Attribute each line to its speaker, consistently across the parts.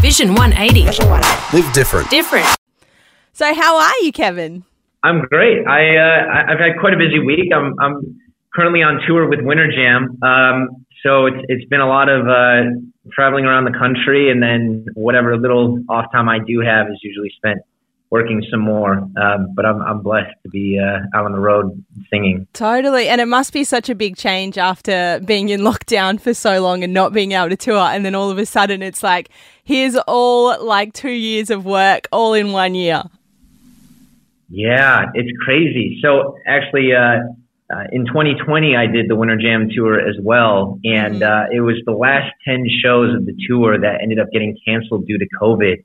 Speaker 1: Vision 180.
Speaker 2: Live different.
Speaker 1: Different.
Speaker 3: So, how are you, Kevin?
Speaker 4: I'm great. I uh, I've had quite a busy week. I'm I'm currently on tour with Winter Jam. Um, so it's it's been a lot of uh, traveling around the country, and then whatever little off time I do have is usually spent working some more. Um, but I'm I'm blessed to be uh, out on the road singing.
Speaker 3: Totally, and it must be such a big change after being in lockdown for so long and not being able to tour, and then all of a sudden it's like here's all like two years of work all in one year.
Speaker 4: Yeah, it's crazy. So actually. Uh, uh, in 2020, I did the Winter Jam tour as well, and uh, it was the last 10 shows of the tour that ended up getting canceled due to COVID.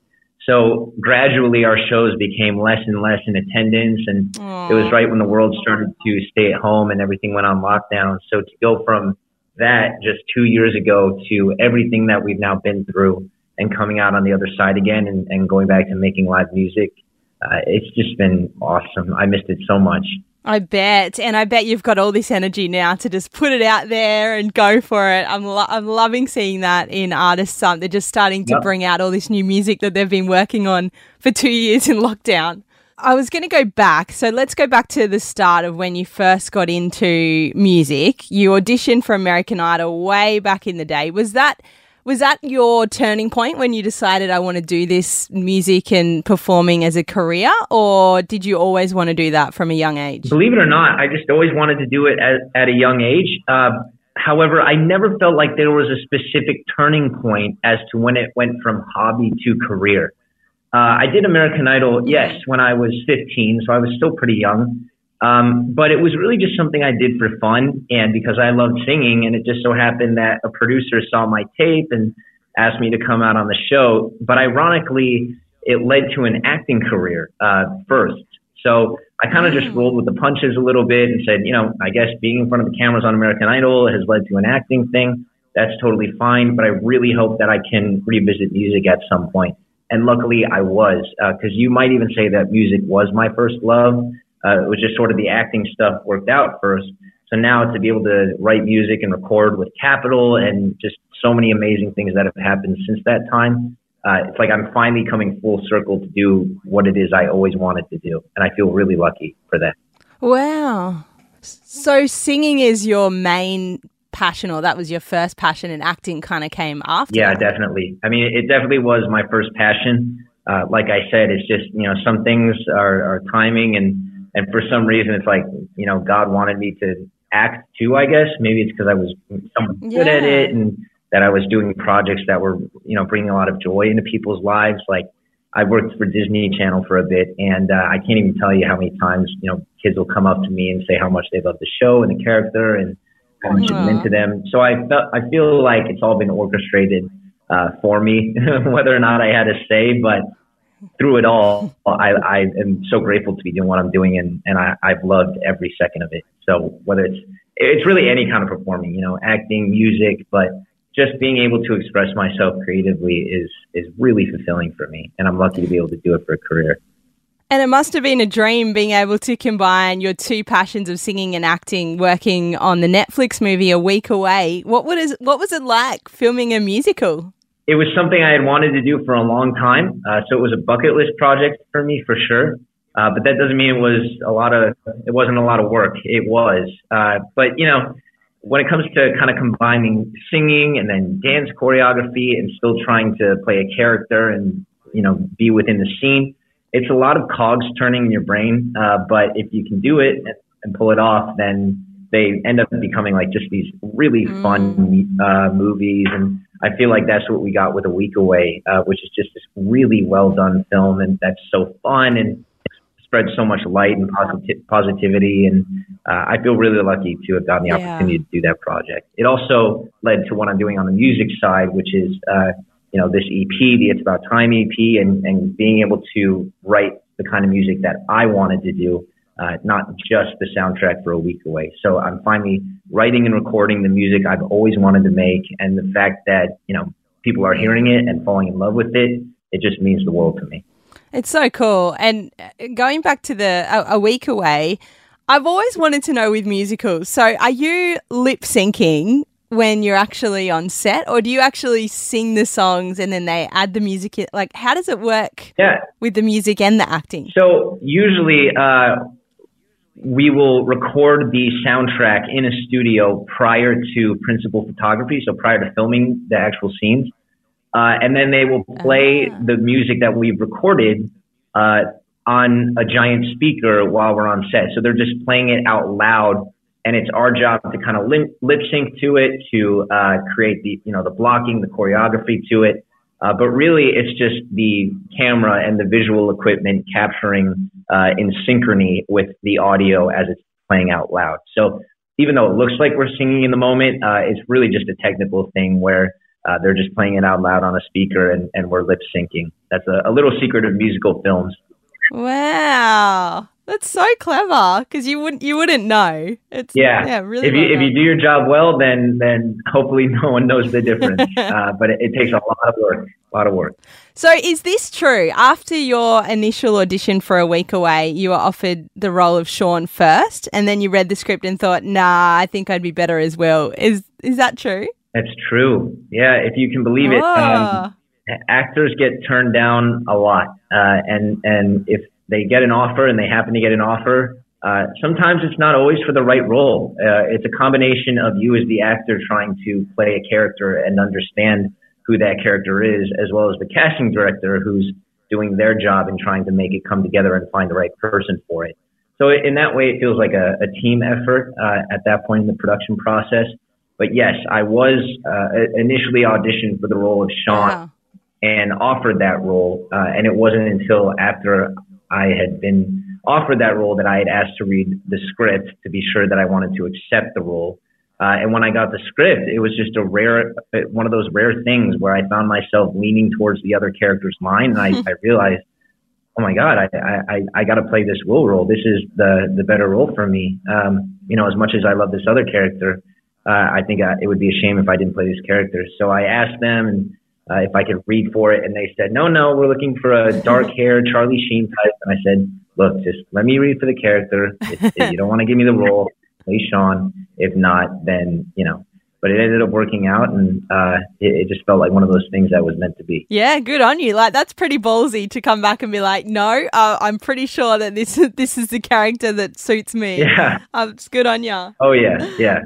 Speaker 4: So gradually, our shows became less and less in attendance, and it was right when the world started to stay at home and everything went on lockdown. So to go from that just two years ago to everything that we've now been through and coming out on the other side again and, and going back to making live music, uh, it's just been awesome. I missed it so much.
Speaker 3: I bet, and I bet you've got all this energy now to just put it out there and go for it. I'm lo- I'm loving seeing that in artists. Um, they're just starting to
Speaker 4: Yep.
Speaker 3: bring out all this new music that they've been working on for two years in lockdown. I was going to go back, so let's go back to the start of when you first got into music. You auditioned for American Idol way back in the day. Was that was that your turning point when you decided I want to do this music and performing as a career, or did you always want to do that from a young age?
Speaker 4: Believe it or not, I just always wanted to do it at, at a young age. Uh, however, I never felt like there was a specific turning point as to when it went from hobby to career. Uh, I did American Idol, yes, when I was 15, so I was still pretty young. Um, but it was really just something I did for fun and because I loved singing. And it just so happened that a producer saw my tape and asked me to come out on the show. But ironically, it led to an acting career uh, first. So I kind of just rolled with the punches a little bit and said, you know, I guess being in front of the cameras on American Idol has led to an acting thing. That's totally fine. But I really hope that I can revisit music at some point. And luckily I was, because you might even say that music was my first love. Uh, it was just sort of the acting stuff worked out first. So now to be able to write music and record with Capitol and just so many amazing things that have happened since that time, uh, it's like I'm finally coming full circle to do what it is I always wanted to do. And I feel really lucky for that.
Speaker 3: Wow. So singing is your main passion, or that was your first passion, and acting kind of came after.
Speaker 4: Yeah,
Speaker 3: that?
Speaker 4: definitely. I mean, it definitely was my first passion. Uh, like I said, it's just, you know, some things are, are timing and, and for some reason it's like, you know, God wanted me to act too, I guess. Maybe it's because I was somewhat good at it and that I was doing projects that were, you know, bringing a lot of joy into people's lives. Like I worked for Disney Channel for a bit and, uh, I can't even tell you how many times, you know, kids will come up to me and say how much they love the show and the character and how much
Speaker 3: Aw.
Speaker 4: it's into them. So I felt, I feel like it's all been orchestrated, uh, for me, whether or not I had a say, but through it all, I, I am so grateful to be doing what I'm doing and, and I, I've loved every second of it. So whether it's, it's really any kind of performing, you know, acting, music, but just being able to express myself creatively is, is really fulfilling for me. And I'm lucky to be able to do it for a career.
Speaker 3: And it must have been a dream being able to combine your two passions of singing and acting, working on the Netflix movie A Week Away. What was what was it like filming a musical?
Speaker 4: It was something I had wanted to do for a long time. Uh, so it was a bucket list project for me for sure. Uh, but that doesn't mean it was a lot of, it wasn't a lot of work. It was. Uh, but you know, when it comes to kind of combining singing and then dance choreography and still trying to play a character and, you know, be within the scene, it's a lot of cogs turning in your brain. Uh, but if you can do it and, pull it off, then they end up becoming like just these really fun uh, movies. And I feel like that's what we got with A Week Away, uh, which is just this really well done film, and that's so fun and spreads so much light and posit- positivity. And uh, I feel really lucky to have gotten the
Speaker 3: Yeah.
Speaker 4: opportunity to do that project. It also led to what I'm doing on the music side, which is uh, you know, this EP, the It's About Time EP, and, and being able to write the kind of music that I wanted to do, uh, not just the soundtrack for a week away. So I'm finally writing and recording the music I've always wanted to make. And the fact that, you know, people are hearing it and falling in love with it, it just means the world to me.
Speaker 3: It's so cool. And uh, going back to the a, a week away, I've always wanted to know with musicals. So, are you lip syncing when you're actually on set, or do you actually sing the songs and then they add the music? In? Like, how does it work?
Speaker 4: Yeah.
Speaker 3: With the music and the acting.
Speaker 4: So usually, uh, we will record the soundtrack in a studio prior to principal photography, so prior to filming the actual scenes. Uh, and then they will play
Speaker 3: Ah.
Speaker 4: the music that we've recorded uh, on a giant speaker while we're on set. So they're just playing it out loud, and it's our job to kind of lip, lip sync to it, to uh, create the you know the blocking, the choreography to it. Uh, but really, it's just the camera and the visual equipment capturing uh, in synchrony with the audio as it's playing out loud. So even though it looks like we're singing in the moment, uh, it's really just a technical thing where uh, they're just playing it out loud on a speaker and, and we're lip syncing. That's a, a little secret of musical films.
Speaker 3: Wow, that's so clever because you wouldn't you wouldn't know. It's
Speaker 4: Yeah,
Speaker 3: yeah, really.
Speaker 4: if you
Speaker 3: well
Speaker 4: if you do your job well, then then hopefully no one knows the difference. uh, but it, it takes a lot of work, a lot of work.
Speaker 3: So, is this true? After your initial audition for a week away, you were offered the role of Sean first, and then you read the script and thought, "Nah, I think I'd be better as Will." Is is that true?
Speaker 4: That's true. Yeah, if you can believe it. Um,
Speaker 3: Ah.
Speaker 4: actors get turned down a lot, uh, and and if they get an offer and they happen to get an offer, uh, sometimes it's not always for the right role. Uh, it's a combination of you as the actor trying to play a character and understand who that character is, as well as the casting director who's doing their job and trying to make it come together and find the right person for it. So in that way, it feels like a, a team effort uh, at that point in the production process. But yes, I was uh, initially auditioned for the role of Sean
Speaker 3: Wow.
Speaker 4: and offered that role. Uh, and it wasn't until after I had been offered that role that I had asked to read the script to be sure that I wanted to accept the role. Uh, and when I got the script, it was just a rare, one of those rare things where I found myself leaning towards the other character's line, and I, I realized, oh my god, I I, I, I got to play this Will role. This is the the better role for me. Um, you know, as much as I love this other character, uh, I think uh, it would be a shame if I didn't play this character. So I asked them and uh, if I could read for it, and they said, no, no, we're looking for a dark haired Charlie Sheen type. And I said, look, just let me read for the character. If, if you don't want to give me the role, play Sean. If not, then you know. But it ended up working out, and uh, it, it just felt like one of those things that was meant to be.
Speaker 3: Yeah, good on you. Like that's pretty ballsy to come back and be like, "No, uh, I'm pretty sure that this this is the character that suits me."
Speaker 4: Yeah.
Speaker 3: um, it's good on you.
Speaker 4: Oh yeah, yeah,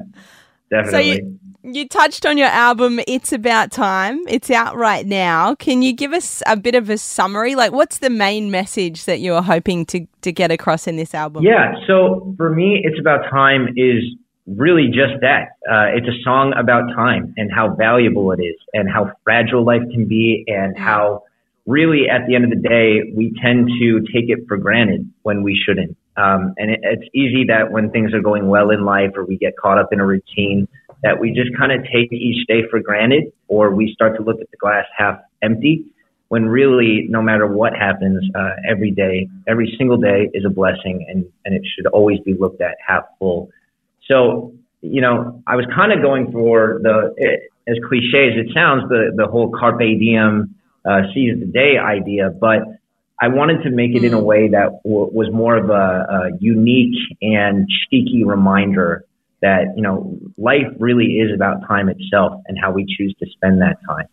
Speaker 3: So you you touched on your album. It's about time. It's out right now. Can you give us a bit of a summary? Like, what's the main message that you're hoping to to get across in this album?
Speaker 4: Yeah. So for me, it's about time is really just that. Uh, it's a song about time and how valuable it is and how fragile life can be and how really at the end of the day, we tend to take it for granted when we shouldn't. Um, and it, it's easy that when things are going well in life or we get caught up in a routine that we just kind of take each day for granted or we start to look at the glass half empty when really no matter what happens uh, every day every single day is a blessing and, and it should always be looked at half full. So you know i was kind of going for the eh, as cliche as it sounds the, the whole carpe diem uh, seize the day idea but i wanted to make it in a way that w- was more of a, a unique and cheeky reminder that you know life really is about time itself and how we choose to spend that time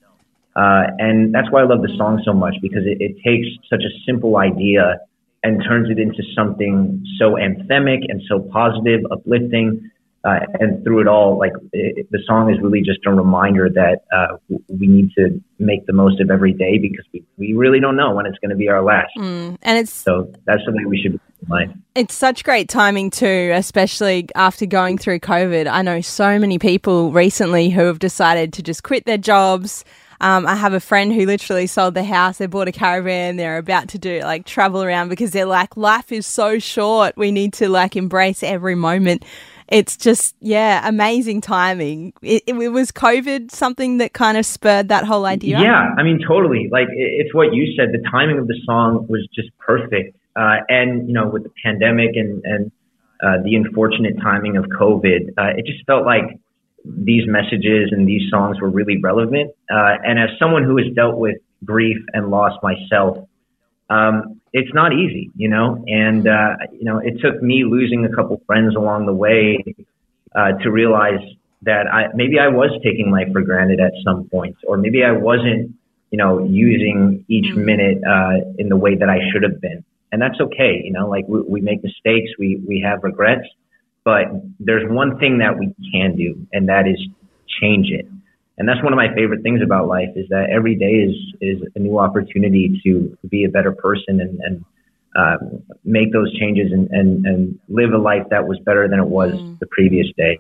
Speaker 4: uh, and that's why I love the song so much because it, it takes such a simple idea and turns it into something so anthemic and so positive, uplifting. Uh, and through it all, like it, the song is really just a reminder that uh, we need to make the most of every day because we, we really don't know when it's going to be our last.
Speaker 3: Mm, and it's
Speaker 4: So that's something we should be in mind.
Speaker 3: It's such great timing too, especially after going through COVID. I know so many people recently who have decided to just quit their jobs. Um, I have a friend who literally sold the house. They bought a caravan. They're about to do like travel around because they're like, life is so short. We need to like embrace every moment. It's just, yeah, amazing timing. It, it, was COVID something that kind of spurred that whole idea?
Speaker 4: Yeah, I mean, totally. Like, it's what you said. The timing of the song was just perfect. Uh, and, you know, with the pandemic and, and uh, the unfortunate timing of COVID, uh, it just felt like these messages and these songs were really relevant. Uh, and as someone who has dealt with grief and loss myself, um, it's not easy, you know. And uh, you know, it took me losing a couple friends along the way uh, to realize that I maybe I was taking life for granted at some point, or maybe I wasn't, you know, using each mm-hmm. minute uh, in the way that I should have been. And that's okay, you know. Like we, we make mistakes, we we have regrets, but there's one thing that we can do, and that is change it and that's one of my favorite things about life is that every day is is a new opportunity to be a better person and and uh, make those changes and, and and live a life that was better than it was mm. the previous day.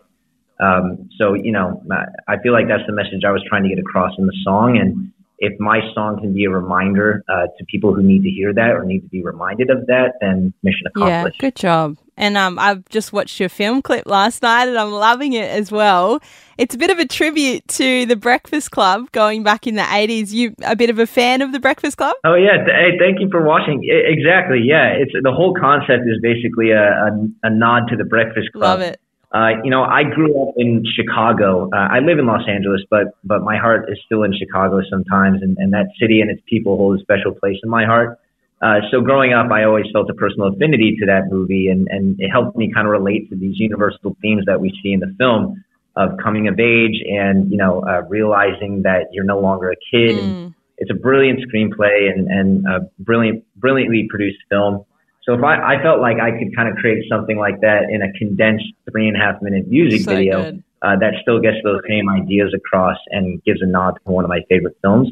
Speaker 4: Um, so you know, I feel like that's the message I was trying to get across in the song, and if my song can be a reminder uh, to people who need to hear that or need to be reminded of that, then mission accomplished.
Speaker 3: Yeah, good job. And um, I've just watched your film clip last night and I'm loving it as well. It's a bit of a tribute to the Breakfast Club going back in the 80s. You a bit of a fan of the Breakfast Club?
Speaker 4: Oh, yeah. Hey, thank you for watching. Exactly. Yeah. It's The whole concept is basically a, a, a nod to the Breakfast Club.
Speaker 3: Love it.
Speaker 4: Uh, you know, I grew up in Chicago. Uh, I live in Los Angeles, but but my heart is still in Chicago sometimes, and, and that city and its people hold a special place in my heart. Uh, so growing up, I always felt a personal affinity to that movie, and, and it helped me kind of relate to these universal themes that we see in the film of coming of age and you know uh, realizing that you're no longer a kid. Mm. It's a brilliant screenplay and and a brilliant, brilliantly produced film. So if I, I felt like I could kind of create something like that in a condensed three and a half minute music so video uh, that still gets those same ideas across and gives a nod to one of my favorite films.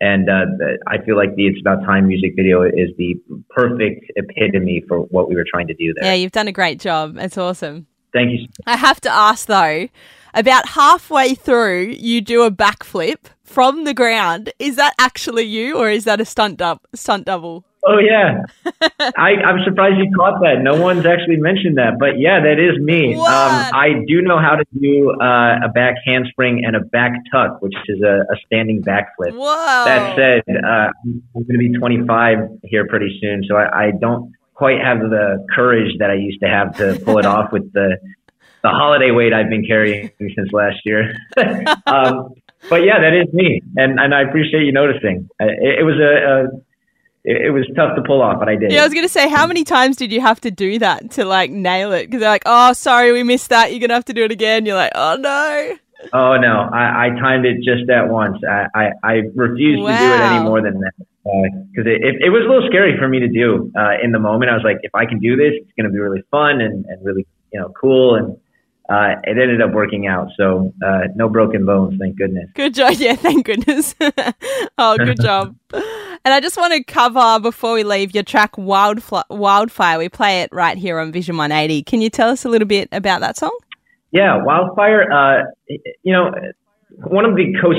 Speaker 4: And uh, I feel like the It's About Time music video is the perfect epitome for what we were trying to do there.
Speaker 3: Yeah, you've done a great job. It's awesome.
Speaker 4: Thank you.
Speaker 3: I have to ask though, about halfway through, you do a backflip from the ground. Is that actually you, or is that a stunt dub- stunt double?
Speaker 4: Oh yeah, I, I'm surprised you caught that. No one's actually mentioned that, but yeah, that is me. Um, I do know how to do uh, a back handspring and a back tuck, which is a, a standing backflip.
Speaker 3: Whoa.
Speaker 4: That said, uh, I'm going to be 25 here pretty soon, so I, I don't quite have the courage that I used to have to pull it off with the the holiday weight I've been carrying since last year. um, but yeah, that is me, and and I appreciate you noticing. Uh, it, it was a, a it, it, was tough to pull off, but I did.
Speaker 3: Yeah, I was going to say, how many times did you have to do that to like nail it? Because they're like, oh, sorry, we missed that. You're going to have to do it again. You're like, oh, no.
Speaker 4: Oh, no. I, I timed it just that once. I, I, I refused wow. to do it any more than that. Because uh, it, it, it, was a little scary for me to do uh, in the moment. I was like, if I can do this, it's going to be really fun and, and really, you know, cool. And uh, it ended up working out. So uh, no broken bones, thank goodness.
Speaker 3: Good job. Yeah, thank goodness. oh, good job. And I just want to cover before we leave your track Wildfire. We play it right here on Vision 180. Can you tell us a little bit about that song?
Speaker 4: Yeah, Wildfire. Uh, you know, one of the co-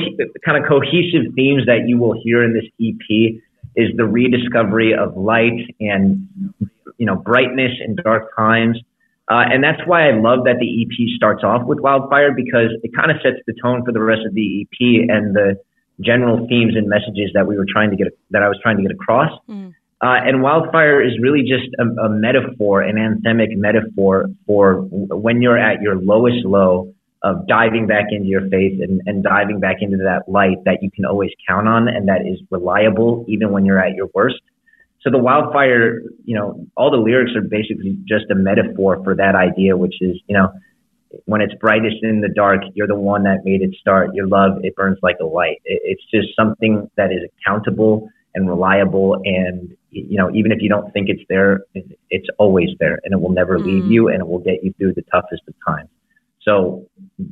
Speaker 4: kind of cohesive themes that you will hear in this EP is the rediscovery of light and you know brightness in dark times. Uh, and that's why I love that the EP starts off with Wildfire because it kind of sets the tone for the rest of the EP and the general themes and messages that we were trying to get that I was trying to get across. Mm. Uh, and wildfire is really just a, a, metaphor, an anthemic metaphor for when you're at your lowest low of diving back into your faith and, and diving back into that light that you can always count on and that is reliable even when you're at your worst. So the wildfire, you know, all the lyrics are basically just a metaphor for that idea, which is, you know, when it's brightest in the dark, you're the one that made it start. Your love, it burns like a light. It's just something that is accountable and reliable. And, you know, even if you don't think it's there, it's always there and it will never mm. leave you and it will get you through the toughest of times. So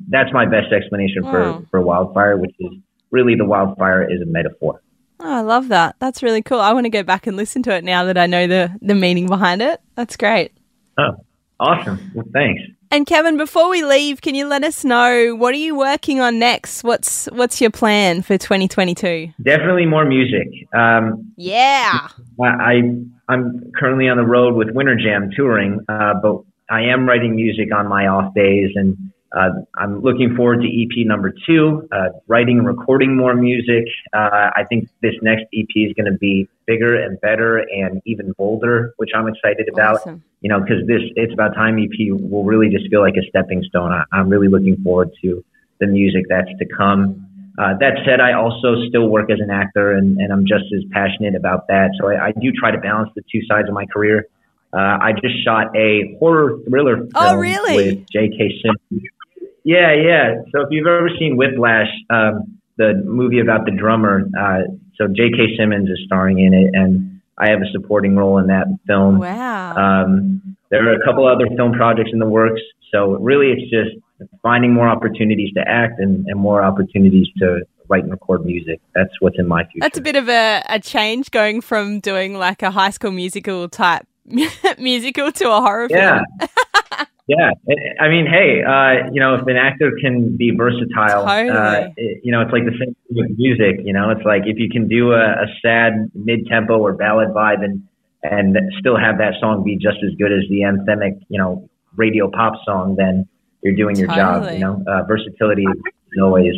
Speaker 4: that's my best explanation for, for wildfire, which is really the wildfire is a metaphor.
Speaker 3: Oh, I love that. That's really cool. I want to go back and listen to it now that I know the, the meaning behind it. That's great.
Speaker 4: Oh, awesome. Well, thanks.
Speaker 3: And Kevin, before we leave, can you let us know what are you working on next? What's what's your plan for 2022?
Speaker 4: Definitely more music. Um,
Speaker 3: yeah.
Speaker 4: I I'm currently on the road with Winter Jam touring, uh, but I am writing music on my off days and uh, I'm looking forward to EP number two, uh, writing and recording more music. Uh, I think this next EP is going to be bigger and better and even bolder, which I'm excited about.
Speaker 3: Awesome.
Speaker 4: You know, because this It's About Time EP will really just feel like a stepping stone. I, I'm really looking forward to the music that's to come. Uh, that said, I also still work as an actor and, and I'm just as passionate about that. So I, I do try to balance the two sides of my career. Uh, I just shot a horror thriller film
Speaker 3: Oh, really?
Speaker 4: with J.K. Simmons. Yeah, yeah. So if you've ever seen Whiplash, um, the movie about the drummer, uh, so J.K. Simmons is starring in it, and I have a supporting role in that film.
Speaker 3: Wow.
Speaker 4: Um, there are a couple other film projects in the works. So really, it's just finding more opportunities to act and, and more opportunities to write and record music. That's what's in my future.
Speaker 3: That's a bit of a, a change going from doing like a high school musical type musical to a horror
Speaker 4: Yeah.
Speaker 3: film.
Speaker 4: yeah. I- I mean, hey, uh, you know, if an actor can be versatile, uh, it- you know, it's like the same thing with music. You know, it's like if you can do a, a sad mid tempo or ballad vibe and and still have that song be just as good as the anthemic, you know, radio pop song, then you're doing your job. You know, uh, versatility is always,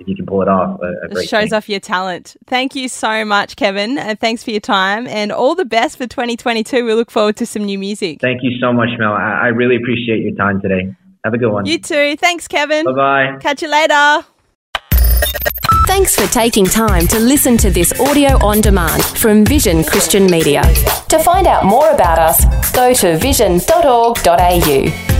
Speaker 4: if you can pull it off, a, a
Speaker 3: It
Speaker 4: great
Speaker 3: shows
Speaker 4: thing.
Speaker 3: off your talent. Thank you so much, Kevin. And thanks for your time and all the best for 2022. We look forward to some new music.
Speaker 4: Thank you so much, Mel. I, I really appreciate your time today. Have a good one.
Speaker 3: You too. Thanks, Kevin.
Speaker 4: Bye bye.
Speaker 3: Catch you later.
Speaker 1: Thanks for taking time to listen to this audio on demand from Vision Christian Media. To find out more about us, go to vision.org.au.